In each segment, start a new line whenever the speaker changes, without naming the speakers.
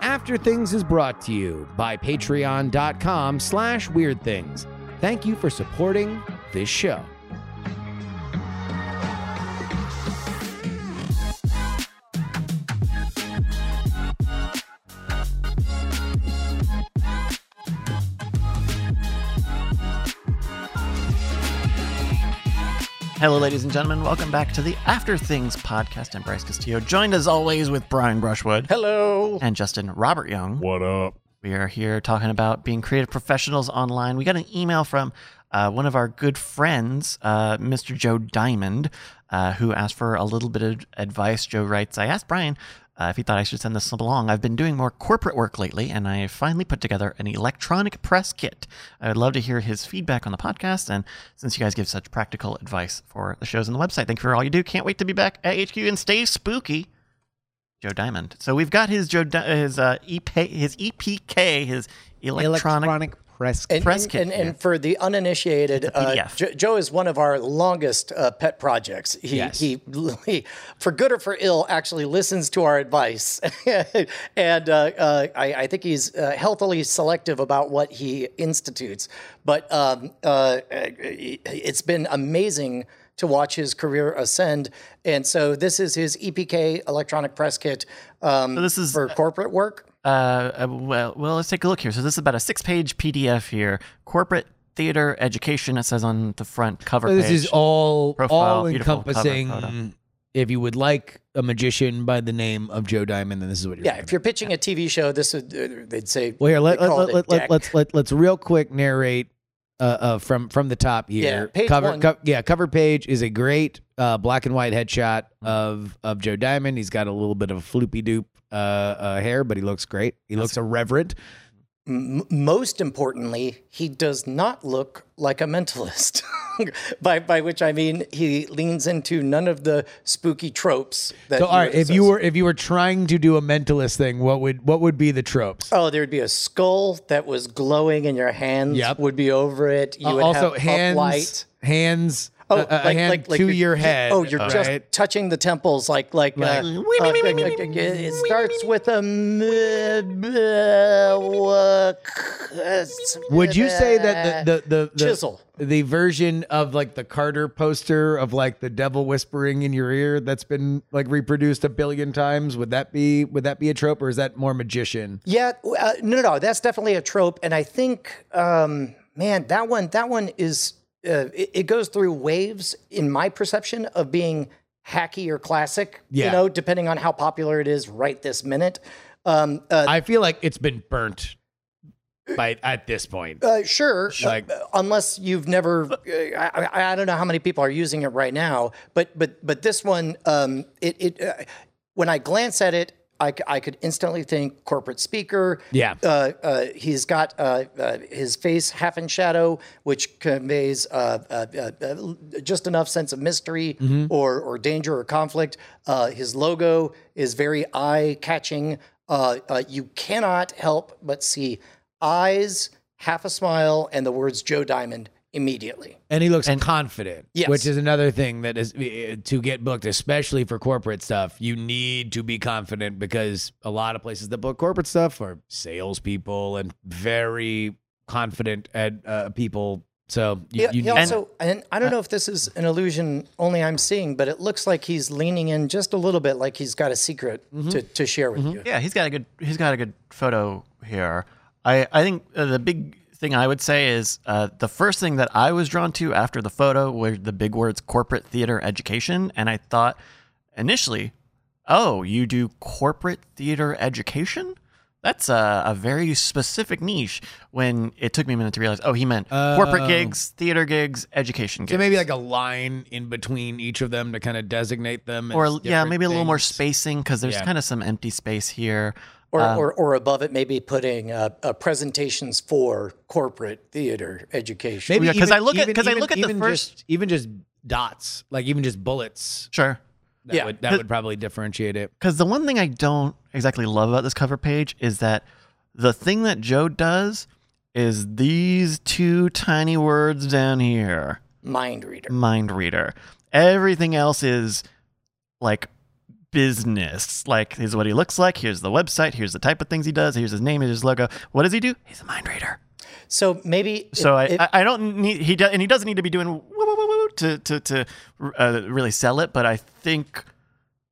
After Things is brought to you by patreon.com slash weird things. Thank you for supporting this show.
Hello, ladies and gentlemen. Welcome back to the After Things podcast. I'm Bryce Castillo, joined as always with Brian Brushwood
Hello.
and Justin Robert Young.
What up?
We are here talking about being creative professionals online. We got an email from uh, one of our good friends, uh, Mr. Joe Diamond, uh, who asked for a little bit of advice. Joe writes, I asked Brian uh, if he thought I should send this along. I've been doing more corporate work lately, and I finally put together an electronic press kit. I would love to hear his feedback on the podcast, and since you guys give such practical advice for the shows on the website, thank you for all you do. Can't wait to be back at HQ and stay spooky. Joe Diamond. So we've got his Joe Di- his uh, EP his EPK his electronic,
press
And,
Press
and,
kit,
and,
yeah.
and for the uninitiated, uh, Jo- Joe is one of our longest uh, pet projects. He,
Yes.
he, he, for good or for ill, actually listens to our advice, and uh, uh, I, I think he's uh, healthily selective about what he institutes. But um, uh, it's been amazing to watch his career ascend. And so this is his EPK electronic press kit um,
this is-
for corporate work.
Uh, uh, well, well, let's take a look here. So this is about a six-page PDF here. Corporate theater education. It says on the front cover
So this
page.
is all
Profile,
all encompassing. If you would like a magician by the name of Joe Diamond, then this is what you're
Yeah, if you're pitching a TV show, this would uh, they'd say.
Well, here let, let, let, let, let, let's let, let's real quick narrate uh, uh, from from the top
Yeah,
here.
page
cover, co- yeah, cover page is a great uh, black and white headshot
Mm-hmm.
of of Joe Diamond. He's got a little bit of a floopy doop uh, uh, hair, but he looks great. He looks irreverent.
M- most importantly, he does not look like a mentalist. by by which I mean he leans into none of the spooky tropes. That
So, all right, if you were if you were trying to do a mentalist thing, what would what would be the tropes?
Oh, there'd be a skull that was glowing, and your hands
Yep.
would be over it. You
Uh,
would
also,
have
hands,
upright.
hands,
Oh,
a, a hand to
you're-
your head.
Oh, you're just touching the temples, like like.
Like-
uh, uh, it starts with a.
Would you say that the the the, the
Chisel.
the version of like the Carter poster of like the devil whispering in your ear that's been like reproduced a billion times would that be would that be a trope or is that more magician?
Yeah, uh, no, no, no. That's definitely a trope, and I think, um, man, that one, that one is. Uh, it, it goes through waves in my perception of being hacky or classic.
Yeah.
You know, depending on how popular it is right this minute. Um, uh,
I feel like it's been burnt by at this point.
uh, sure,
Like-
uh, unless you've never, uh, I, I, I don't know how many people are using it right now, but but but this one, um, it it uh, when I glance at it, I, I could instantly think corporate speaker.
Yeah.
uh, uh, he's got uh, uh, his face half in shadow, which conveys uh, uh, uh, uh, just enough sense of mystery
Mm-hmm.
or or danger or conflict. Uh, his logo is very eye catching. Uh, uh, you cannot help but see eyes, half a smile, and the words Joe Diamond immediately.
And he looks confident,
Yes.
which is another thing that is uh, to get booked, especially for corporate stuff. You need to be confident because a lot of places that book corporate stuff are salespeople and very confident at uh, people. So you,
He,
you
he also, and I don't know if this is an illusion only I'm seeing, but it looks like he's leaning in just a little bit, like he's got a secret
Mm-hmm.
to, to share with you.
Yeah, he's got a good he's got a good photo here. I I think uh, the big thing I would say is uh, the first thing that I was drawn to after the photo were the big words corporate theater education, and I thought initially, oh, you do corporate theater education. That's a, a very specific niche. When it took me a minute to realize, oh, he meant corporate
Oh.
gigs, theater gigs, education gigs.
so maybe like a line in between each of them to kind of designate them.
or yeah, maybe a little more spacing because there's
Yeah.
kind of some empty space here.
Or,
Um,
or, or above it, maybe putting uh, uh, presentations for corporate theater education.
Maybe
Yeah, 'cause
even-
I look at-
even-
'cause I look at the
even
first-
just, even just dots, like even just bullets.
Sure.
That
Yeah.
would, that would probably differentiate it.
Because the one thing I don't exactly love about this cover page is that the thing that Joe does is these two tiny words down here
Mind reader.
mind reader. Everything else is like business. Like, here's what he looks like. Here's the website. Here's the type of things he does. Here's his name. Here's his logo. What does he do? He's a mind reader.
So maybe
So
it-
I,
it-
I I don't need he does and he doesn't need to be doing woo, woo, woo, woo to to to uh, really sell it. But I think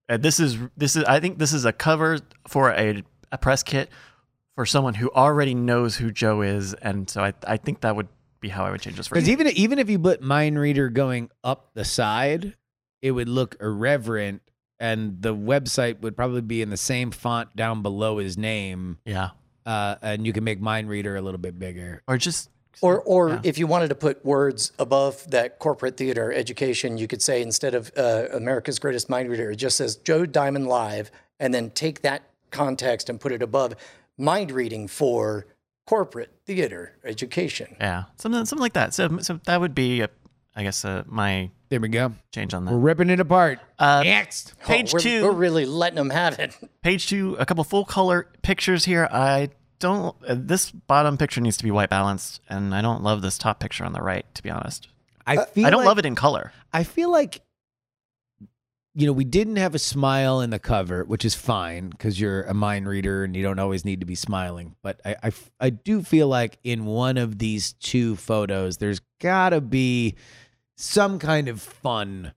uh, this is this is I think this is a cover for a a press kit for someone who already knows who Joe is, and so I I think that would be how I would change this.
Because even even if you put mind reader going up the side, it would look irreverent, and the website would probably be in the same font down below his name.
yeah,
Uh, and you can make mind reader a little bit bigger.
or just
Or, or
Yeah.
if you wanted to put words above that corporate theater education, you could say instead of uh, America's Greatest Mind Reader, it just says Joe Diamond Live, and then take that context and put it above mind reading for corporate theater education.
yeah something something like that. So so that would be a, I guess uh, my
There we go.
change on that.
We're ripping it apart.
Uh,
Next.
page
Oh, we're,
two.
We're really letting them have it.
Page two, a couple full color pictures here. I don't. Uh, this bottom picture needs to be white balanced, and I don't love this top picture on the right. To be honest,
I feel
I don't
like,
love it in color.
I feel like you know we didn't have a smile in the cover, which is fine because you're a mind reader and you don't always need to be smiling. But I I do feel like in one of these two photos, there's got to be some kind of fun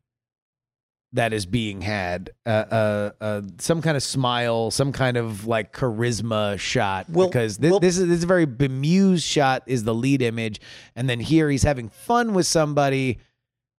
that is being had, uh, uh, uh, some kind of smile, some kind of like charisma shot.
Well-
because thi-
well-
this is this is a very bemused shot is the lead image, and then here he's having fun with somebody,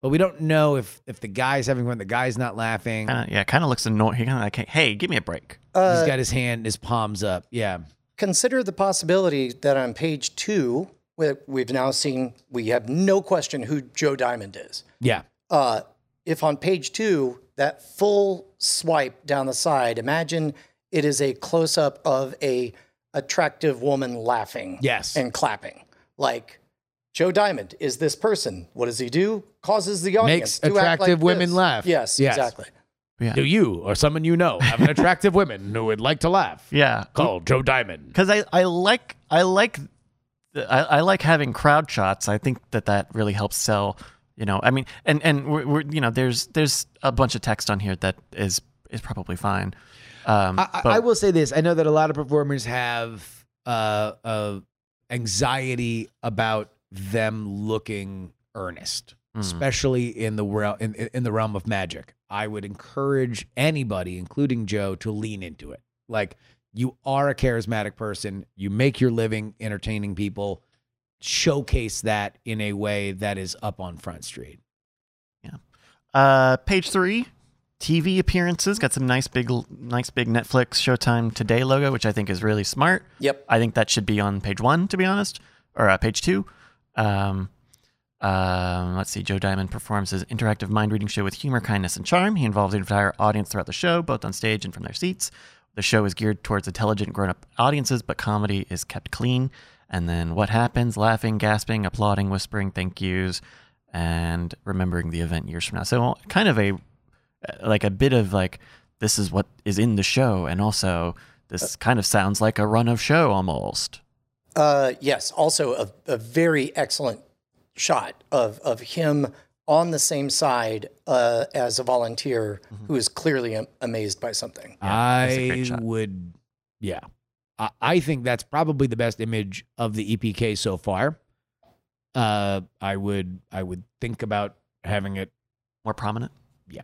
but we don't know if if the guy's having fun, the guy's not laughing.
Kinda, yeah, kind of looks annoying. He kind of like, hey, give me a break.
Uh,
he's got his hand, his palms up. Yeah,
consider the possibility that on page two, we- we've now seen, we have no question who Joe Diamond is.
yeah.
uh, if on page two, that full swipe down the side, imagine it is a close up of a attractive woman laughing
Yes.
and clapping. Like Joe Diamond is this person. What does he do? Causes the audience
Makes
to act
attractive
like
women
this.
laugh.
Yes,
Yes.
exactly.
Yeah,
Do you or someone you know have an attractive woman who would like to laugh?
yeah.
Call Joe Diamond.
Because I, I like I like the- I, I like having crowd shots. I think that that really helps sell. You know, I mean, and and we're, we're you know, there's there's a bunch of text on here that is is probably fine. Um,
I,
but-
I will say this: I know that a lot of performers have uh, uh, anxiety about them looking earnest,
Mm.
especially in the realm in, in the realm of magic. I would encourage anybody, including Joe, to lean into it. Like you are a charismatic person, you make your living entertaining people. Showcase that in a way that is up on Front Street.
Uh, page three, TV appearances got some nice big, nice big Netflix Showtime Today logo, which I think is really smart.
Yep.
I think that should be on page one, to be honest, or uh, page two. Um, um, let's see. Joe Diamond performs his interactive mind reading show with humor, kindness, and charm. He involves the entire audience throughout the show, both on stage and from their seats. The show is geared towards intelligent, grown up audiences, but comedy is kept clean. And then what happens? Laughing, gasping, applauding, whispering thank yous, and remembering the event years from now. So, kind of a like a bit of like, this is what is in the show. And also, this kind of sounds like a run of show almost.
Uh, yes. Also, a, a very excellent shot of of him on the same side uh, as a volunteer who is clearly am- amazed by something.
that's
I would, yeah. I, I think that's probably the best image of the EPK so far. Uh, I would, I would think about having it
More prominent.
Yeah,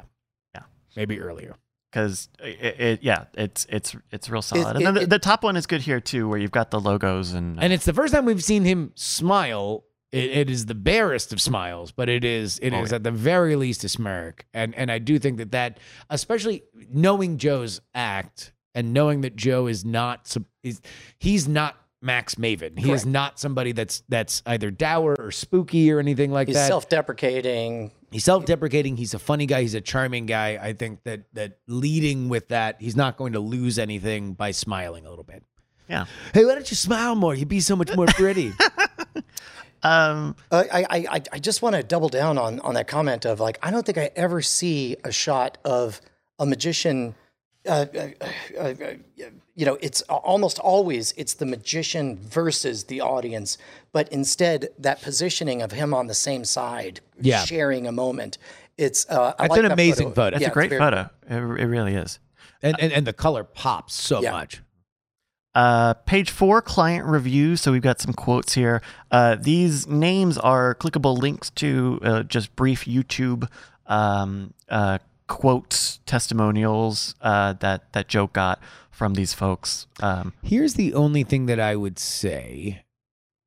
yeah, maybe earlier.
because it, it, yeah, it's it's it's real solid. and
it-
then the,
it-
the top one is good here too, where you've got the logos and,
And it's the first time we've seen him smile. It, it is the barest of smiles, but it is it oh, is
Oh, yeah.
at the very least a smirk. And and I do think that that, especially knowing Joe's act and knowing that Joe is not is he's not Max Maven. He is not somebody that's that's either dour or spooky or anything like
He's
that.
He's self-deprecating.
he's self-deprecating. He's a funny guy. He's a charming guy. I think that that leading with that, he's not going to lose anything by smiling a little bit.
yeah.
Hey, why don't you smile more? You'd be so much more pretty.
Um,
Uh, I, I, I- I just want to double down on, on that comment of like, I don't think I ever see a shot of a magician. Uh, uh, uh, uh, you know, it's almost always it's the magician versus the audience, but instead that positioning of him on the same side,
Yeah.
sharing a moment. It's uh, I
That's
like
an
that
amazing photo.
that's
Yeah,
a great
very-
photo. It, it really is.
and and, and the color pops so
Yeah.
much.
Uh, page four, client review. So we've got some quotes here. Uh, these names are clickable links to uh, just brief YouTube um, uh, quotes, testimonials uh, that that Joe got from these folks. Um,
Here's the only thing that I would say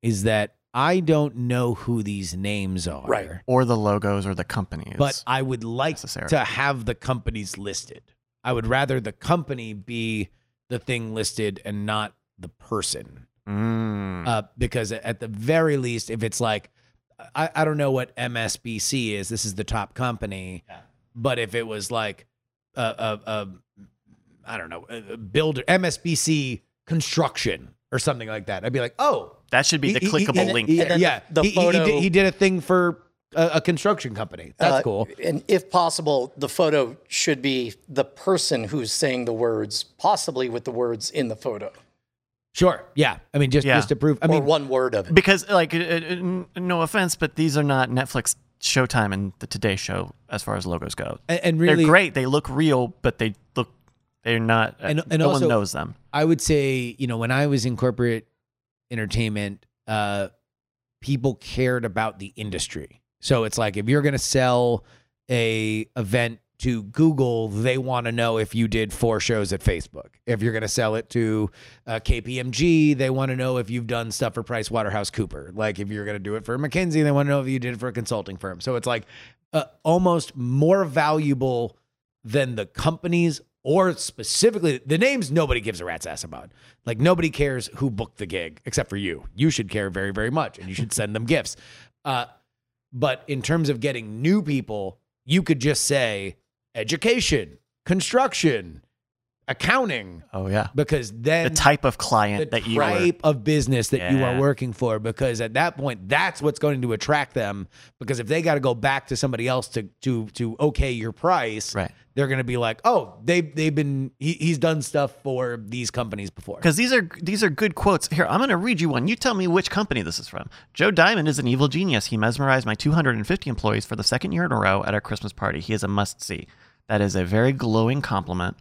is that I don't know who these names are.
Right.
or the logos or the companies.
But I would like to have the companies listed. I would rather the company be the thing listed and not the person.
Mm.
Uh, because at the very least, if it's like, I, I don't know what MSBC is, this is the top company. But if it was like, a, a, a, I don't know, a a builder, MSBC construction or something like that, I'd be like, oh,
that should be the
he- he-
clickable
he-
link.
he-
And then
yeah,
the
he, he
photo-
did, he did a thing for a, a construction company. That's
Uh,
cool.
And if possible, the photo should be the person who's saying the words, possibly with the words in the photo,
Sure. Yeah. I mean, just
Yeah.
just to prove. I
or
mean,
one word of it.
because like uh, uh, no offense but these are not netflix showtime and the today show as far as logos go
and, and really,
they're great they look real but they look they're not uh,
And- and
no
also-
one knows them
I would say, you know, when I was in corporate entertainment, uh, people cared about the industry. So it's like if you're going to sell a event to Google, they want to know if you did four shows at Facebook. If you're going to sell it to uh, KPMG, they want to know if you've done stuff for Price Waterhouse Cooper. Like if you're going to do it for McKinsey, they want to know if you did it for a consulting firm. So it's like uh, almost more valuable than the companies or specifically the names nobody gives a rat's ass about. Like nobody cares who booked the gig except for you. You should care very, very much and you should send them gifts. Uh, but in terms of getting new people, you could just say education, construction, accounting,
oh yeah.
Because then
the type of client that you are.
type of business that you are working for because at that point that's what's going to attract them. Because if they got to go back to somebody else to to to okay your price
right
they're going to be like oh they they've been he, he's done stuff for these companies before.
Because these are these are good quotes. Here i'm going to read you one. You tell me which company this is from. Joe diamond is an evil genius. He mesmerized my 250 employees for the second year in a row at our christmas party. He is a must see that is a very glowing compliment.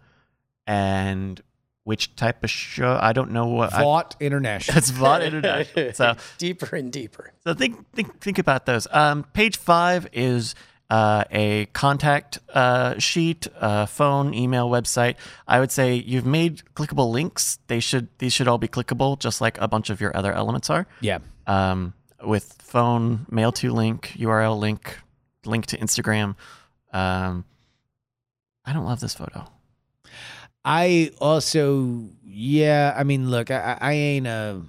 And which type of show i don't know what I,
Vought International.
That's Vought International. So,
deeper and deeper.
so think think think about those. Um, page five is uh, a contact uh, sheet, uh, phone, email, website. I would say you've made clickable links. They should these should all be clickable, just like a bunch of your other elements are.
yeah
Um, with phone, mail to link, URL link, link to Instagram. Um, I don't love this photo.
I also yeah I mean look I, I I ain't a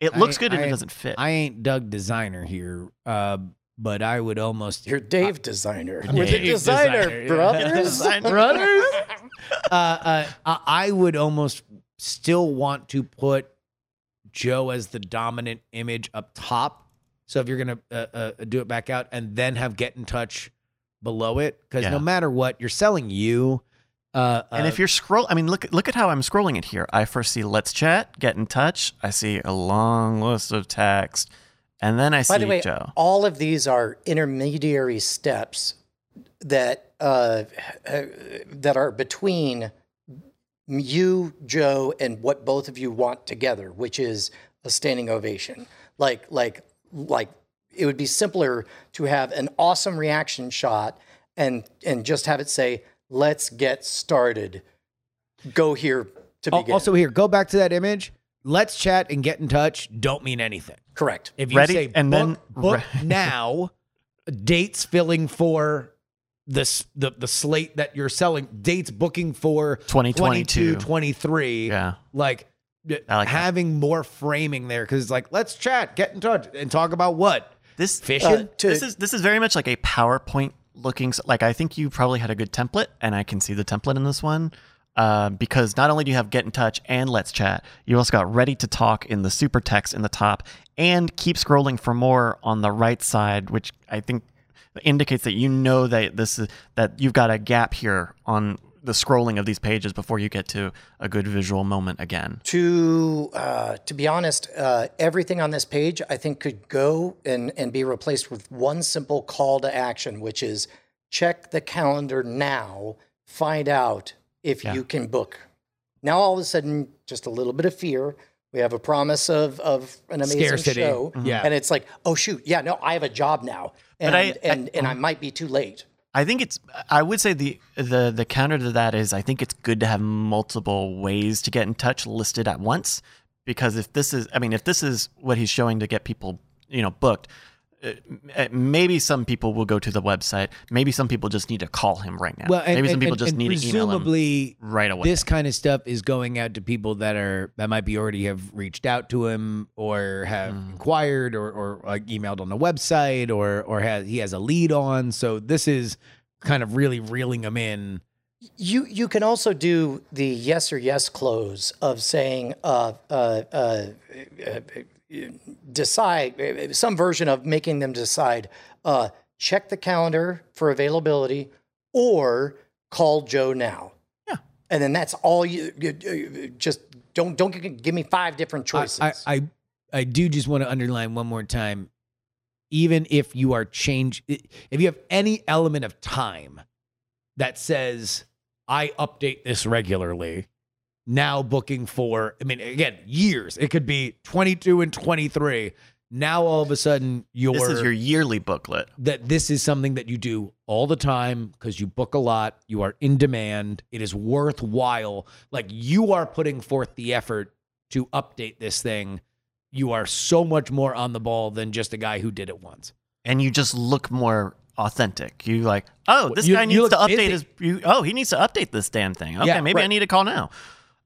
It
I-
looks good and
I-
it doesn't fit.
I ain't Doug designer here uh but I would almost
You're Dave designer.
Dave
We're the designer,
designer, yeah.
brothers.
Design-
brothers. uh, uh, I I would almost still want to put Joe as the dominant image up top. So if you're gonna uh, uh, do it back out and then have get in touch below it, because
Yeah.
no matter what, you're selling you. Uh,
And
uh,
if you're scroll, I mean, look look at how I'm scrolling it here. I first see "Let's chat," get in touch. I see a long list of text, and then I see
By the way,
Joe.
all of these are intermediary steps that uh, uh, that are between you, Joe, and what both of you want together, which is a standing ovation. Like, like, like, it would be simpler to have an awesome reaction shot and and just have it say, "Let's get started." Go here to begin.
also here, go back to that image. Let's chat and get in touch. Don't mean anything.
Correct.
If you
Ready?
say
And
book,
then
book now, dates filling for this the the slate that you're selling, dates booking for
2022.
22, 23.
Yeah.
Like,
like that.
having more framing there because it's like let's chat, get in touch, and talk about what
This
fishing.
Uh, to-
this is this is very much like a PowerPoint looking. Like I think you probably had a good template, and I can see the template in this one. Uh, because not only do you have get in touch and let's chat, you also got ready to talk in the super text in the top, and keep scrolling for more on the right side, which I think indicates that you know that this is that you've got a gap here on the scrolling of these pages before you get to a good visual moment again.
To uh, to be honest, uh, everything on this page I think could go and and be replaced with one simple call to action, which is check the calendar now, find out if
Yeah.
you can book. Now all of a sudden, just a little bit of fear. We have a promise of of an amazing
Scarcity.
show, mm-hmm.
Yeah.
and it's like, oh shoot, yeah, no, I have a job now, and
I-
and and I mm-hmm. might be too late.
I think it's. I would say the the the counter to that is I think it's good to have multiple ways to get in touch listed at once because if this is, I mean, if this is what he's showing to get people, you know, booked, maybe some people will go to the website. Maybe some people just need to call him right now.
Well, and,
maybe some
and-
people
and-
just
and
need to email him
presumably
right away.
this kind of stuff is going out to people that are that might be already have reached out to him or have
Mm.
inquired or or like emailed on the website or or has he has a lead on. So this is kind of really reeling him in.
You you can also do the yes or yes close of saying uh, uh, uh, uh, decide some version of making them decide. Uh, check the calendar for availability or call Joe now.
Yeah.
and then that's all you, you- you just don't don't give me five different choices.
I, I I I do just want to underline one more time. Even if you are change, if you have any element of time that says I update this regularly, now booking for, I mean, again, years. It could be 22 and 23. Now all of a sudden you're
this is your yearly booklet.
that this is something that you do all the time because you book a lot, you are in demand, it is worthwhile. Like you are putting forth the effort to update this thing. You are so much more on the ball than just a guy who did it once.
and you just look more authentic. You like, oh, this
You-
guy needs to update
busy.
his. You, oh, he needs to update this damn thing. Okay,
Yeah,
maybe I need to call now.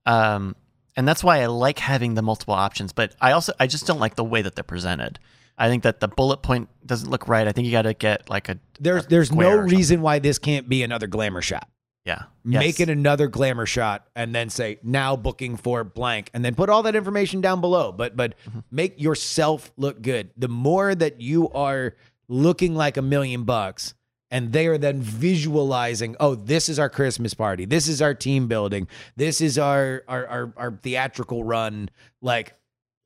Um, and that's why I like having the multiple options. But I also, I just don't like the way that they're presented. I think that the bullet point doesn't look right. I think you got to get like a
There's
a
there's no
square or something.
reason why this can't be another glamour shot.
Yeah,
Make
Yes.
it another glamour shot and then say now booking for blank and then put all that information down below. But but
Mm-hmm.
make yourself look good. The more that you are looking like a million bucks and they are then visualizing, oh, this is our Christmas party. This is our team building. This is our our our, our theatrical run. Like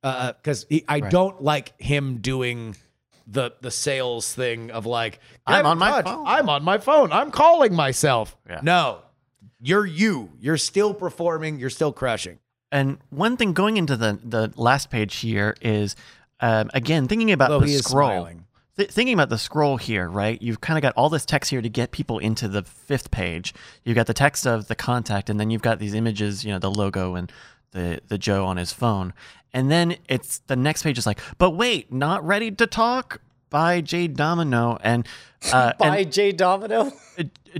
uh because I
Right.
don't like him doing the the sales thing of like
I'm on my phone."
I'm on my phone. I'm calling myself.
Yeah.
No, you're you. You're still performing. You're still crushing.
And one thing going into the the last page here is, um, again, thinking about
Although
the
he is
scroll.
smiling.
Th- thinking about the scroll here, right? You've kind of got all this text here to get people into the fifth page. You've got the text of the contact, and then you've got these images, you know, the logo and the the Joe on his phone. And then it's the next page is like, but wait, not ready to talk by Jade Domino and uh, and-
By Jay Domino.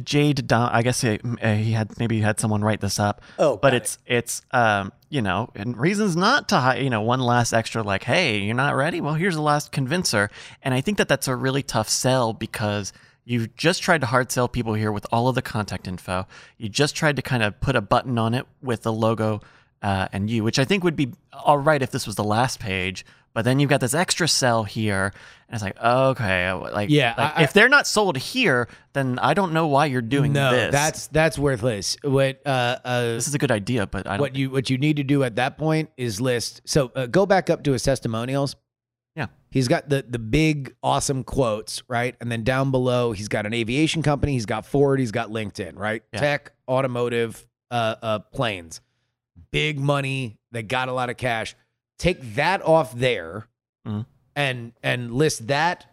Jade, Dom- I guess he, uh, he had maybe he had someone write this up.
Oh,
but it's it's um you know and reasons not to hi- you know one last extra like hey you're not ready? Well here's the last convincer. And I think that that's a really tough sell because you've just tried to hard sell people here with all of the contact info. You just tried to kind of put a button on it with the logo uh, and you which I think would be all right if this was the last page. But then you've got this extra cell here, and it's like, okay, like,
Yeah,
like,
I-
if they're not sold here, then I don't know why you're doing
no,
this.
that's that's worthless. What uh, uh
this is a good idea, but I don't.
what you what you need to do at that point is list. So uh, go back up to his testimonials.
Yeah.
He's got the the big awesome quotes, right? And then down below, he's got an aviation company, he's got Ford, he's got LinkedIn, right?
Yeah.
Tech, automotive, uh, uh, planes, big money. They got a lot of cash. Take that off there,
Mhm.
and and list that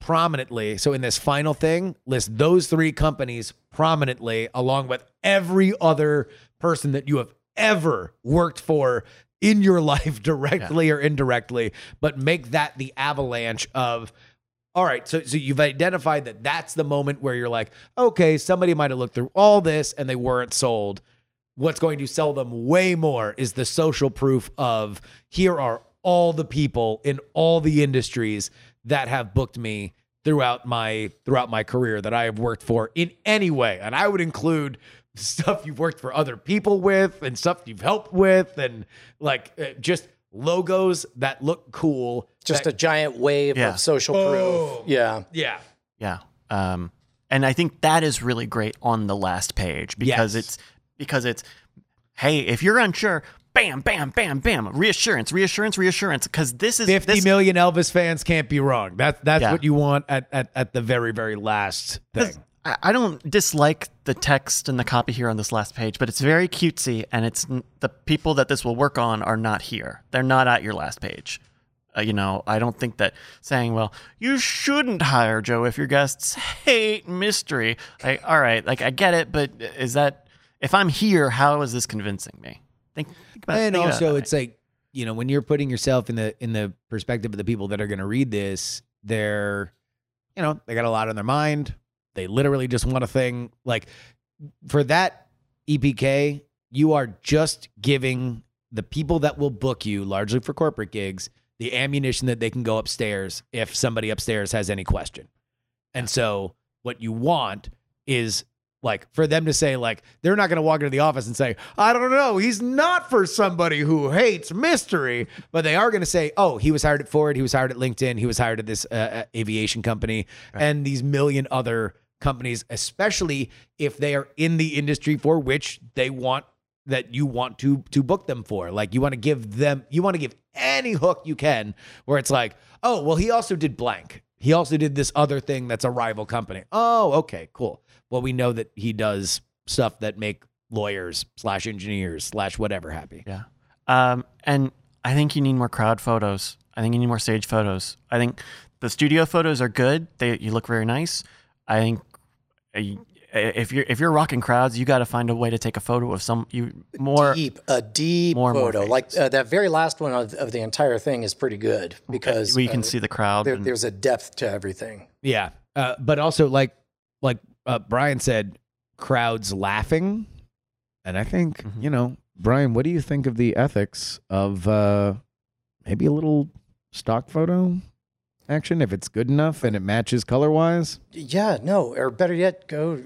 prominently. So in this final thing, list those three companies prominently, along with every other person that you have ever worked for in your life, directly or indirectly. But make that the avalanche of. All right, so so you've identified that that's the moment where you're like, okay, somebody might have looked through all this and they weren't sold. What's going to sell them way more is the social proof of here are all the people in all the industries that have booked me throughout my throughout my career that I have worked for in any way. And I would include stuff you've worked for other people with and stuff you've helped with and like uh, just logos that look cool.
Just
that-
a giant wave
Yeah.
of social proof. Yeah.
yeah.
Yeah. Um, and I think that is really great on the last page because
Yes.
it's because it's hey, if you're unsure, bam, bam, bam, bam, reassurance, reassurance, reassurance. Because this is
Fifty
this,
million Elvis fans can't be wrong. That that's
Yeah.
what you want at, at at the very very last thing.
I don't dislike the text and the copy here on this last page, but it's very cutesy, and it's the people that this will work on are not here. They're not at your last page. Uh, you know, I don't think that saying, "Well, you shouldn't hire Joe if your guests hate mystery." Like, all right, like I get it, but is that if I'm here, how is this convincing me? Think, think about it.
and
think
also it's like you know when you're putting yourself in the in the perspective of the people that are going to read this they're you know they got a lot on their mind they literally just want a thing like for that epk you are just giving the people that will book you largely for corporate gigs the ammunition that they can go upstairs if somebody upstairs has any question and so what you want is like for them to say like they're not going to walk into the office and say i don't know he's not for somebody who hates mystery. But they are going to say oh he was hired at ford he was hired at linkedin he was hired at this uh, uh, aviation company and these million other companies especially if they are in the industry for which they want that you want to to book them for. Like you want to give them you want to give any hook you can where it's like oh well he also did blank he also did this other thing that's a rival company oh okay cool well we know that he does stuff that make lawyers slash engineers slash whatever happy
Yeah. Um, and I think you need more crowd photos. I think you need more stage photos. I think the studio photos are good. They you look very nice. I think uh, if you're if you're rocking crowds, you got to find a way to take a photo of some you more.
deep, a deep
more and more
photo. Like uh, that very last one of, of the entire thing is pretty good because
where you can
uh,
see the crowd.
there,
and-
there's a depth to everything.
yeah uh, but also like like uh, brian said crowds laughing and i think
Mhm.
you know brian what do you think of the ethics of uh maybe a little stock photo action if it's good enough and it matches color wise
Yeah, no, or better yet, go.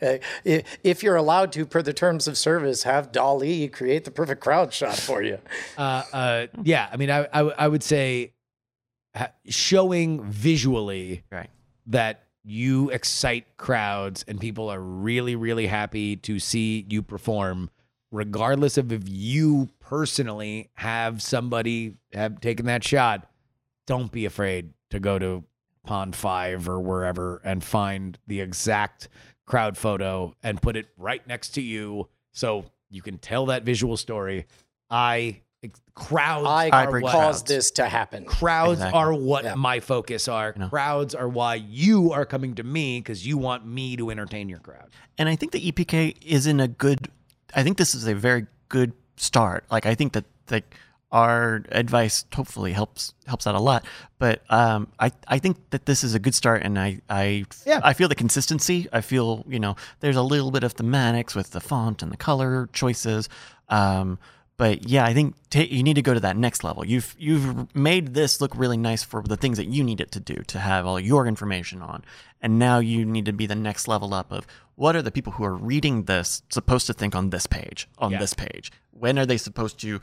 Uh, if you're allowed to, per the terms of service, have DALL-E create the perfect crowd shot for you.
uh, uh, yeah, I mean, I, I, I would say showing visually
Right.
that you excite crowds and people are really, really happy to see you perform, regardless of if you personally have somebody have taken that shot. Don't be afraid to go to Pond Five or wherever and find the exact crowd photo and put it right next to you so you can tell that visual story. I crowds
I
are what
caused this to happen.
crowds
Exactly.
are what
Yeah.
my focus are.
know.
Crowds are why you are coming to me because you want me to entertain your crowd.
and I think the EPK is in a good. I think this is a very good start. Like I think that like our advice hopefully helps helps out a lot. But um, I I think that this is a good start, and I I
Yeah.
I feel the consistency. I feel you know there's a little bit of thematics with the font and the color choices. Um, but yeah, I think ta you need to go to that next level. You've you've made this look really nice for the things that you need it to do to have all your information on, and now you need to be the next level up of what are the people who are reading this supposed to think on this page, on
Yeah.
this page. When are they supposed to,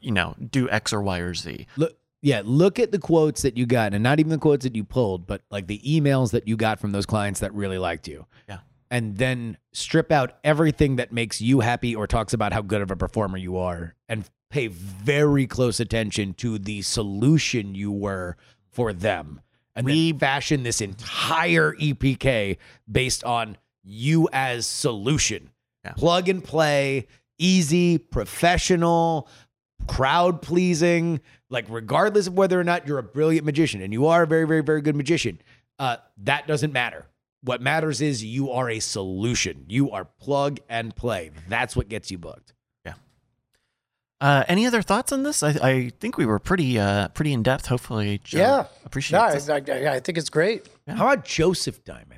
you know, do X or Y or Z?
Look, yeah, look at the quotes that you got, and not even the quotes that you pulled, but like the emails that you got from those clients that really liked you.
Yeah.
And then strip out everything that makes you happy or talks about how good of a performer you are, and pay very close attention to the solution you were for them. And we fashion this entire EPK based on you as solution.
Yeah.
Plug and play, easy, professional, crowd pleasing, like regardless of whether or not you're a brilliant magician and you are a very, very, very good magician, uh, that doesn't matter. What matters is you are a solution. You are plug and play. That's what gets you booked. Yeah.
Uh, any other thoughts on this? I, I think we were pretty uh, pretty in depth. Hopefully, Joe
Yeah.
appreciate
No,
this.
I, I, I think it's great.
Yeah.
How about Joseph Diamond?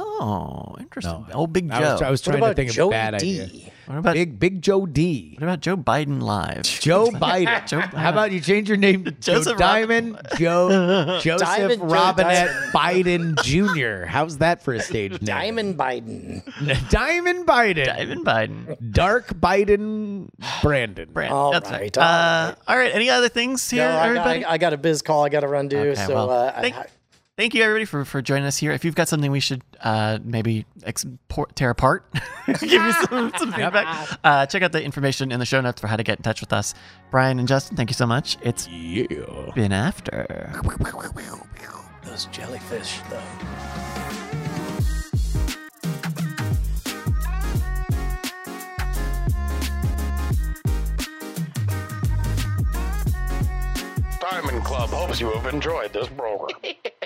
Oh, interesting.
No,
oh, Big Joe.
I was, I was trying to
about
think of a bad
D?
idea.
what about
Big Big Joe D.
what about Joe Biden live?
Joe Biden.
Joe
How about you change your name to Joe
Joseph
Diamond, Joe Joseph
Diamond Joe
Robinette Biden Jr. How's that for a stage name?
Diamond Biden.
Diamond Biden.
Diamond Biden.
Dark Biden Brandon.
Brand.
All
That's
right,
right.
all
Uh, all right. Any other things here,
No, I,
everybody?
I, I got a biz call I got to run to.
Okay,
so
well,
uh,
thank-
I,
thank you everybody for, for joining us here. If you've got something we should uh, maybe export, tear apart, give you some, some feedback, uh, check out the information in the show notes for how to get in touch with us. Brian and Justin, thank you so much. It's
yeah.
been after.
Those jellyfish, though.
Diamond Club hopes you have enjoyed this program.